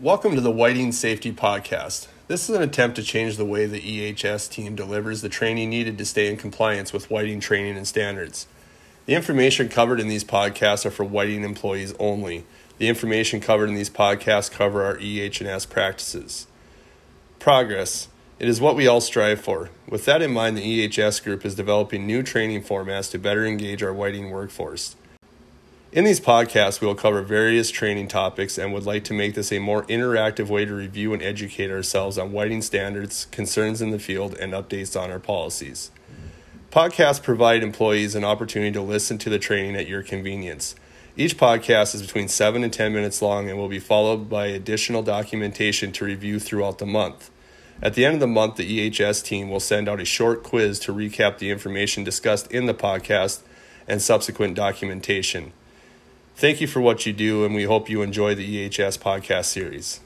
Welcome to the Whiting Safety Podcast. This is an attempt to change the way the EHS team delivers the training needed to stay in compliance with Whiting training and standards. The information covered in these podcasts are for Whiting employees only. The information covered in these podcasts cover our EH&S practices. Progress. It is what we all strive for. With that in mind, the EHS group is developing new training formats to better engage our Whiting workforce. In these podcasts, we will cover various training topics and would like to make this a more interactive way to review and educate ourselves on whiting standards, concerns in the field, and updates on our policies. Podcasts provide employees an opportunity to listen to the training at your convenience. Each podcast is between 7 and 10 minutes long and will be followed by additional documentation to review throughout the month. At the end of the month, the EHS team will send out a short quiz to recap the information discussed in the podcast and subsequent documentation. Thank you for what you do, and we hope you enjoy the EHS podcast series.